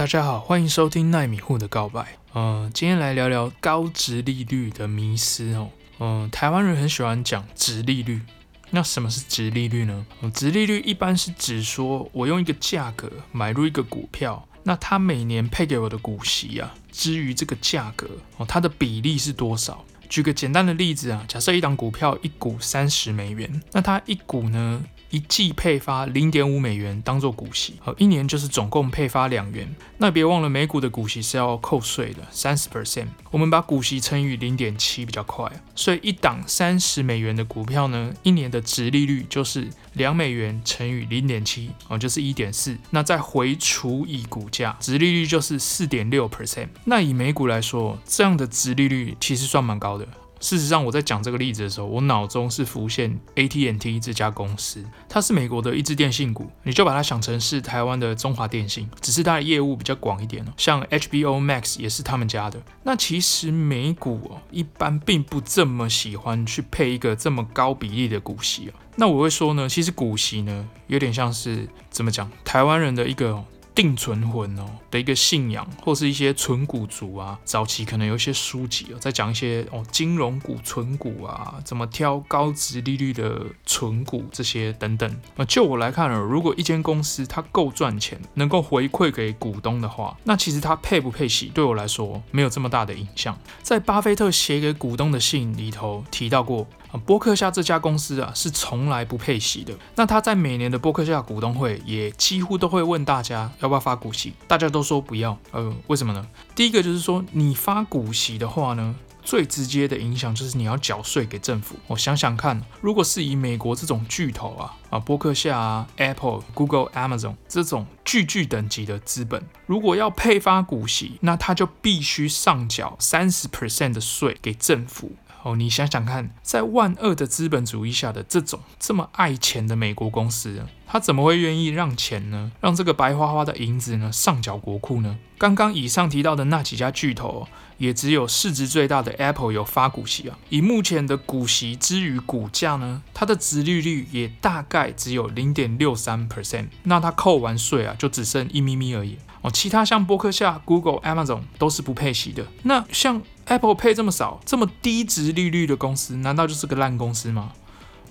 大家好，欢迎收听奈米户的告白。嗯、今天来聊聊高殖利率的迷思哦。嗯、台湾人很喜欢讲殖利率。那什么是殖利率呢？嗯、呃，殖利率一般是指说我用一个价格买入一个股票，那它每年配给我的股息啊，至于这个价格哦，它的比例是多少？举个简单的例子啊，假设一档股票一股三十美元，那它一股呢？一季配发零点五美元当做股息，好，一年就是总共配发两元。那别忘了每股的股息是要扣税的，三十 percent。我们把股息乘以零点七比较快，所以一档三十美元的股票呢，一年的殖利率就是两美元乘以零点七，哦，就是一点四。那再回除以股价，殖利率就是四点六 percent。那以美股来说，这样的殖利率其实算蛮高的。事实上，我在讲这个例子的时候，我脑中是浮现 AT&T 这家公司，它是美国的一支电信股，你就把它想成是台湾的中华电信，只是它的业务比较广一点。像 HBO Max 也是他们家的。那其实美股哦，一般并不这么喜欢去配一个这么高比例的股息。那我会说呢，其实股息呢，有点像是怎么讲，台湾人的一个。定存魂哦的一个信仰，或是一些存股族啊，早期可能有一些书籍哦，在讲一些哦金融股、存股啊，怎么挑高值利率的存股这些等等。那就我来看呢，如果一间公司它够赚钱，能够回馈给股东的话，那其实它配不配息，对我来说没有这么大的影响。在巴菲特写给股东的信里头提到过。波克夏这家公司啊，是从来不配息的。那他在每年的波克夏股东会也几乎都会问大家要不要发股息，大家都说不要。呃，为什么呢？第一个就是说，你发股息的话呢，最直接的影响就是你要缴税给政府。我想想看，如果是以美国这种巨头啊啊，波克夏啊、Apple、Google、Amazon 这种巨巨等级的资本，如果要配发股息，那他就必须上缴三十 percent 的税给政府。哦，你想想看，在万恶的资本主义下的这种这么爱钱的美国公司，他怎么会愿意让钱呢？让这个白花花的银子呢上缴国库呢？刚刚以上提到的那几家巨头，也只有市值最大的 Apple 有发股息啊。以目前的股息之于股价呢，它的殖利率也大概只有零点六三 percent。那它扣完税啊，就只剩一咪咪而已。哦，其他像波克夏、Google、Amazon 都是不配息的。那像 Apple 配这么少、这么低值利率的公司，难道就是个烂公司吗？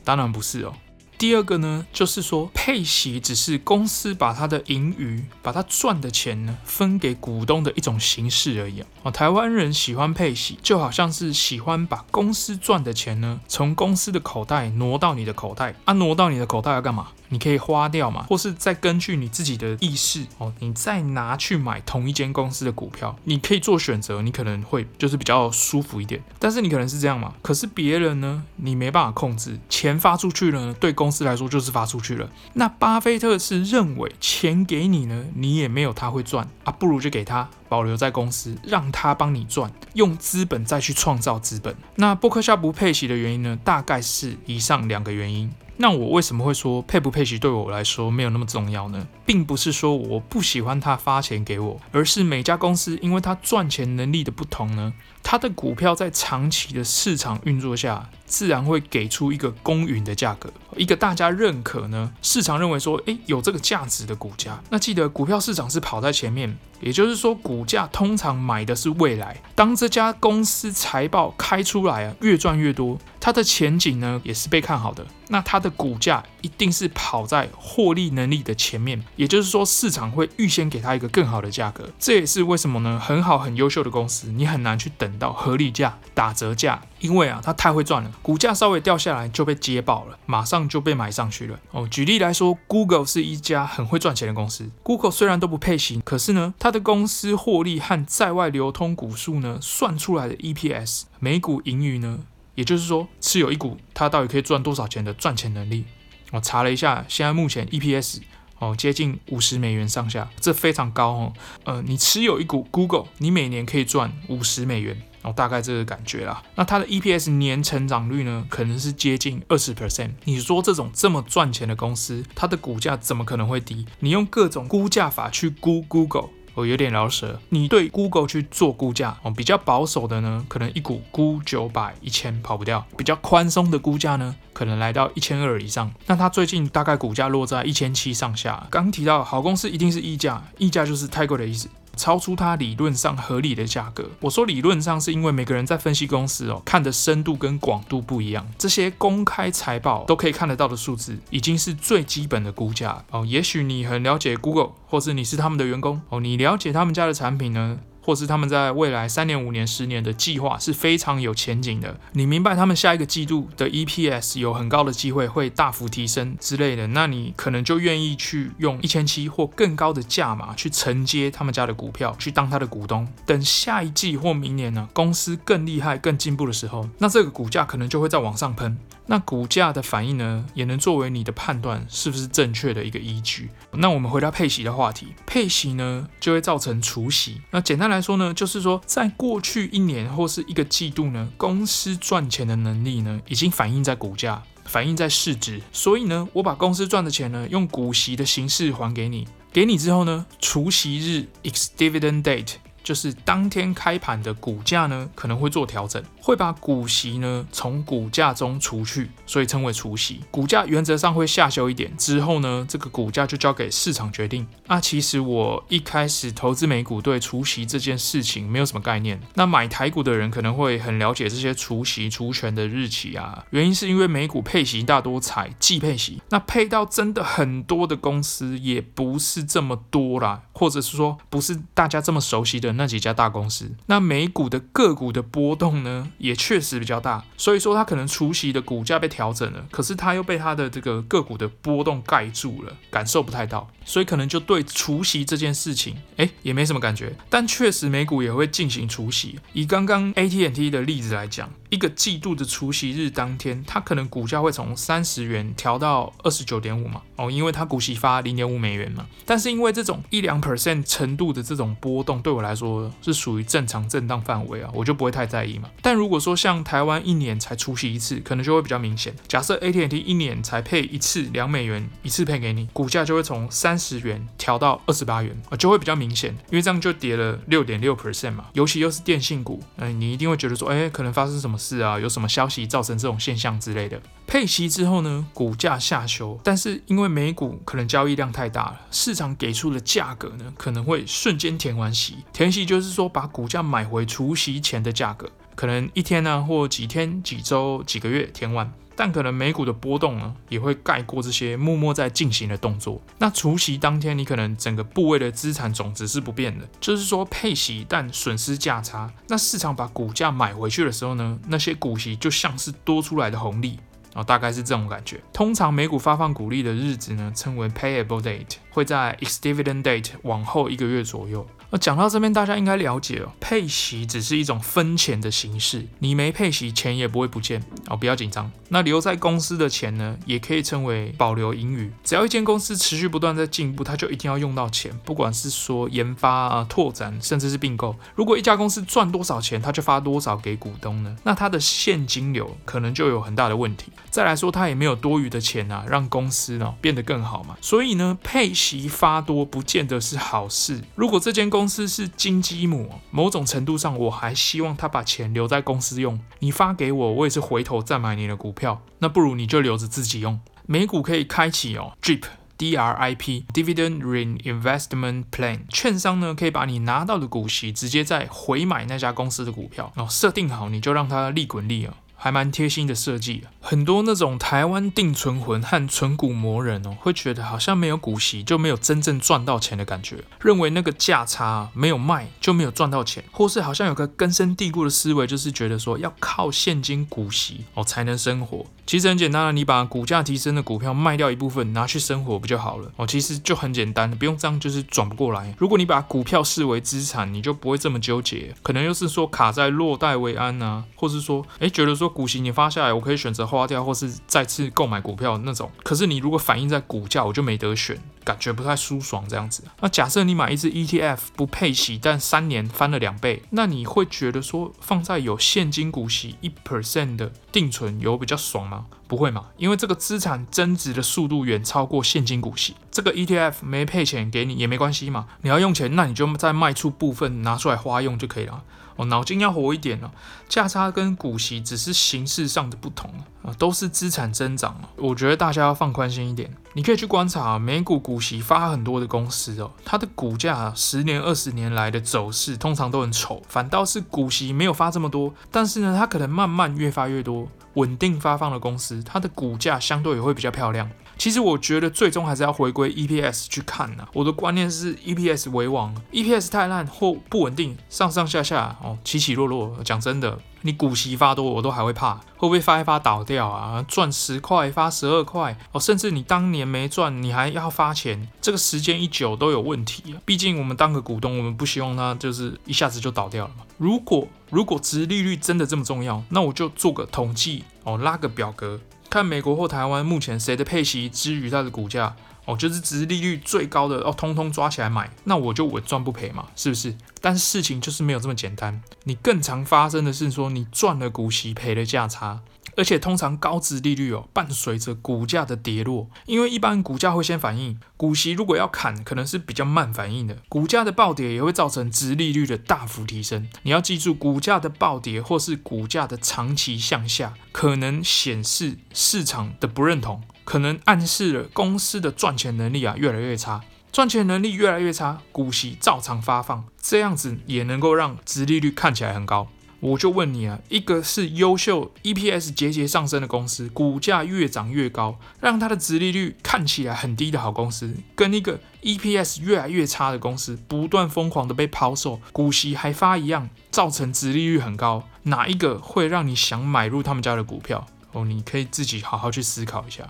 当然不是哦。第二个呢，就是说配息只是公司把它的盈余、把它赚的钱呢分给股东的一种形式而已啊。哦，台湾人喜欢配息，就好像是喜欢把公司赚的钱呢从公司的口袋挪到你的口袋啊，挪到你的口袋要干嘛？你可以花掉嘛，或是再根据你自己的意识哦，你再拿去买同一间公司的股票，你可以做选择，你可能会就是比较舒服一点。但是你可能是这样嘛，可是别人呢，你没办法控制，钱发出去了呢，对公司来说就是发出去了。那巴菲特是认为钱给你呢，你也没有他会赚啊，不如就给他保留在公司，让他帮你赚，用资本再去创造资本。那波克夏不配息的原因呢，大概是以上两个原因。那我为什么会说配不配齐对我来说没有那么重要呢？并不是说我不喜欢他发钱给我，而是每家公司因为他赚钱能力的不同呢，他的股票在长期的市场运作下，自然会给出一个公允的价格，一个大家认可呢，市场认为说，诶，有这个价值的股价。那记得股票市场是跑在前面，也就是说，股价通常买的是未来。当这家公司财报开出来啊，越赚越多。它的前景呢也是被看好的，那它的股价一定是跑在获利能力的前面，也就是说市场会预先给它一个更好的价格，这也是为什么呢？很好很优秀的公司，你很难去等到合理价、打折价，因为啊它太会赚了，股价稍微掉下来就被接爆了，马上就被买上去了。哦，举例来说，Google 是一家很会赚钱的公司，Google 虽然都不配型，可是呢它的公司获利和在外流通股数呢算出来的 EPS 每股盈余呢。也就是说，持有一股，它到底可以赚多少钱的赚钱能力？我查了一下，现在目前 EPS 哦接近五十美元上下，这非常高哦。呃，你持有一股 Google，你每年可以赚五十美元然哦，大概这个感觉啦。那它的 EPS 年成长率呢，可能是接近二十 percent。你说这种这么赚钱的公司，它的股价怎么可能会低？你用各种估价法去估 Google。我，有点饶舌。你对 Google 去做估价哦，比较保守的呢，可能一股估九百、一千跑不掉；比较宽松的估价呢，可能来到一千二以上。那它最近大概股价落在一千七上下。刚提到好公司一定是溢价，溢价就是太贵的意思。超出它理论上合理的价格。我说理论上是因为每个人在分析公司哦，看的深度跟广度不一样。这些公开财报都可以看得到的数字，已经是最基本的估价哦。也许你很了解 Google，或是你是他们的员工哦，你了解他们家的产品呢？或是他们在未来三年、五年、十年的计划是非常有前景的。你明白他们下一个季度的 EPS 有很高的机会会大幅提升之类的，那你可能就愿意去用一千七或更高的价码去承接他们家的股票，去当他的股东。等下一季或明年呢，公司更厉害、更进步的时候，那这个股价可能就会再往上喷。那股价的反应呢，也能作为你的判断是不是正确的一个依据。那我们回到配息的话题，配息呢就会造成除息。那简单来说呢，就是说在过去一年或是一个季度呢，公司赚钱的能力呢已经反映在股价，反映在市值。所以呢，我把公司赚的钱呢用股息的形式还给你，给你之后呢，除息日 （ex-dividend date）。就是当天开盘的股价呢，可能会做调整，会把股息呢从股价中除去，所以称为除息。股价原则上会下修一点，之后呢，这个股价就交给市场决定。那其实我一开始投资美股，对除息这件事情没有什么概念。那买台股的人可能会很了解这些除息除权的日期啊，原因是因为美股配息大多采季配息，那配到真的很多的公司也不是这么多啦，或者是说不是大家这么熟悉的。那几家大公司，那美股的个股的波动呢，也确实比较大，所以说它可能除夕的股价被调整了，可是它又被它的这个个股的波动盖住了，感受不太到，所以可能就对除息这件事情，哎，也没什么感觉。但确实美股也会进行除息，以刚刚 AT&T 的例子来讲。一个季度的除息日当天，它可能股价会从三十元调到二十九点五嘛，哦，因为它股息发零点五美元嘛。但是因为这种一两 percent 程度的这种波动，对我来说是属于正常震荡范围啊，我就不会太在意嘛。但如果说像台湾一年才除息一次，可能就会比较明显。假设 AT&T 一年才配一次两美元，一次配给你，股价就会从三十元调到二十八元啊，就会比较明显，因为这样就跌了六点六 percent 嘛。尤其又是电信股，嗯，你一定会觉得说，哎，可能发生什么？事啊，有什么消息造成这种现象之类的？配息之后呢，股价下修，但是因为美股可能交易量太大了，市场给出的价格呢，可能会瞬间填完息。填息就是说把股价买回除息前的价格，可能一天呢、啊，或几天、几周、几个月填完。但可能美股的波动呢，也会盖过这些默默在进行的动作。那除息当天，你可能整个部位的资产总值是不变的，就是说配息但损失价差。那市场把股价买回去的时候呢，那些股息就像是多出来的红利，哦，大概是这种感觉。通常美股发放股利的日子呢，称为 payable date，会在 ex-dividend date 往后一个月左右。那讲到这边，大家应该了解哦，配息只是一种分钱的形式，你没配息，钱也不会不见哦，不要紧张。那留在公司的钱呢，也可以称为保留盈余。只要一间公司持续不断在进步，它就一定要用到钱，不管是说研发啊、拓展，甚至是并购。如果一家公司赚多少钱，它就发多少给股东呢，那它的现金流可能就有很大的问题。再来说，它也没有多余的钱啊，让公司呢变得更好嘛。所以呢，配息发多不见得是好事。如果这间公公司是金鸡母，某种程度上，我还希望他把钱留在公司用。你发给我，我也是回头再买你的股票。那不如你就留着自己用。美股可以开启哦，DRIP D R I P Dividend Reinvestment Plan。券商呢可以把你拿到的股息直接再回买那家公司的股票，然后设定好，你就让它利滚利啊。还蛮贴心的设计，很多那种台湾定存魂和存股魔人哦，会觉得好像没有股息就没有真正赚到钱的感觉，认为那个价差没有卖就没有赚到钱，或是好像有个根深蒂固的思维，就是觉得说要靠现金股息哦才能生活。其实很简单啊，你把股价提升的股票卖掉一部分拿去生活不就好了哦？其实就很简单，不用这样就是转不过来。如果你把股票视为资产，你就不会这么纠结，可能又是说卡在落袋为安啊，或是说哎觉得说。股息你发下来，我可以选择花掉，或是再次购买股票那种。可是你如果反映在股价，我就没得选。感觉不太舒爽这样子。那假设你买一支 ETF 不配息，但三年翻了两倍，那你会觉得说放在有现金股息一 percent 的定存有比较爽吗？不会嘛，因为这个资产增值的速度远超过现金股息。这个 ETF 没配钱给你也没关系嘛，你要用钱，那你就再卖出部分拿出来花用就可以了。哦，脑筋要活一点哦，价差跟股息只是形式上的不同啊，都是资产增长。我觉得大家要放宽心一点，你可以去观察啊美股股息发很多的公司哦，它的股价十年、二十年来的走势通常都很丑，反倒是股息没有发这么多，但是呢，它可能慢慢越发越多，稳定发放的公司，它的股价相对也会比较漂亮。其实我觉得最终还是要回归 EPS 去看呐。我的观念是 EPS 为王，EPS 太烂或不稳定，上上下下哦，起起落落。讲真的，你股息发多，我都还会怕，会不会发一发倒掉啊？赚十块发十二块哦，甚至你当年没赚，你还要发钱，这个时间一久都有问题。毕竟我们当个股东，我们不希望它就是一下子就倒掉了嘛。如果如果殖利率真的这么重要，那我就做个统计哦，拉个表格。看美国或台湾目前谁的配息之于它的股价哦，就是殖利率最高的哦，通通抓起来买，那我就稳赚不赔嘛，是不是？但是事情就是没有这么简单，你更常发生的是说你赚了股息赔了价差。而且通常高殖利率哦，伴随着股价的跌落，因为一般股价会先反应，股息如果要砍，可能是比较慢反应的，股价的暴跌也会造成殖利率的大幅提升。你要记住，股价的暴跌或是股价的长期向下，可能显示市场的不认同，可能暗示了公司的赚钱能力啊越来越差，赚钱能力越来越差，股息照常发放，这样子也能够让殖利率看起来很高。我就问你啊，一个是优秀 EPS 节节上升的公司，股价越涨越高，让它的殖利率看起来很低的好公司，跟一个 EPS 越来越差的公司，不断疯狂的被抛售，股息还发一样，造成殖利率很高，哪一个会让你想买入他们家的股票？哦，你可以自己好好去思考一下。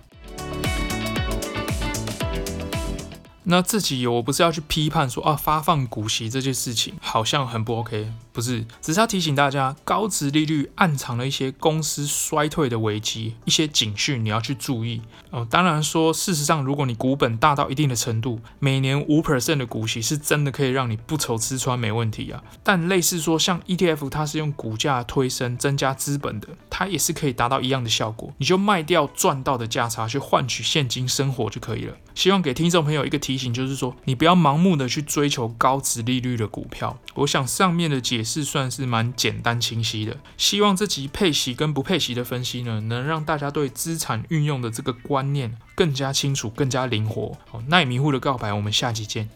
那自己有我不是要去批判说啊，发放股息这件事情好像很不 OK，不是，只是要提醒大家，高值利率暗藏了一些公司衰退的危机，一些警讯你要去注意。哦，当然说，事实上，如果你股本大到一定的程度，每年五 percent 的股息是真的可以让你不愁吃穿，没问题啊。但类似说像 ETF，它是用股价推升增加资本的，它也是可以达到一样的效果。你就卖掉赚到的价差去换取现金生活就可以了。希望给听众朋友一个提醒，就是说你不要盲目的去追求高值利率的股票。我想上面的解释算是蛮简单清晰的。希望这集配息跟不配息的分析呢，能让大家对资产运用的这个观念更加清楚、更加灵活。好，耐迷糊的告白，我们下集见。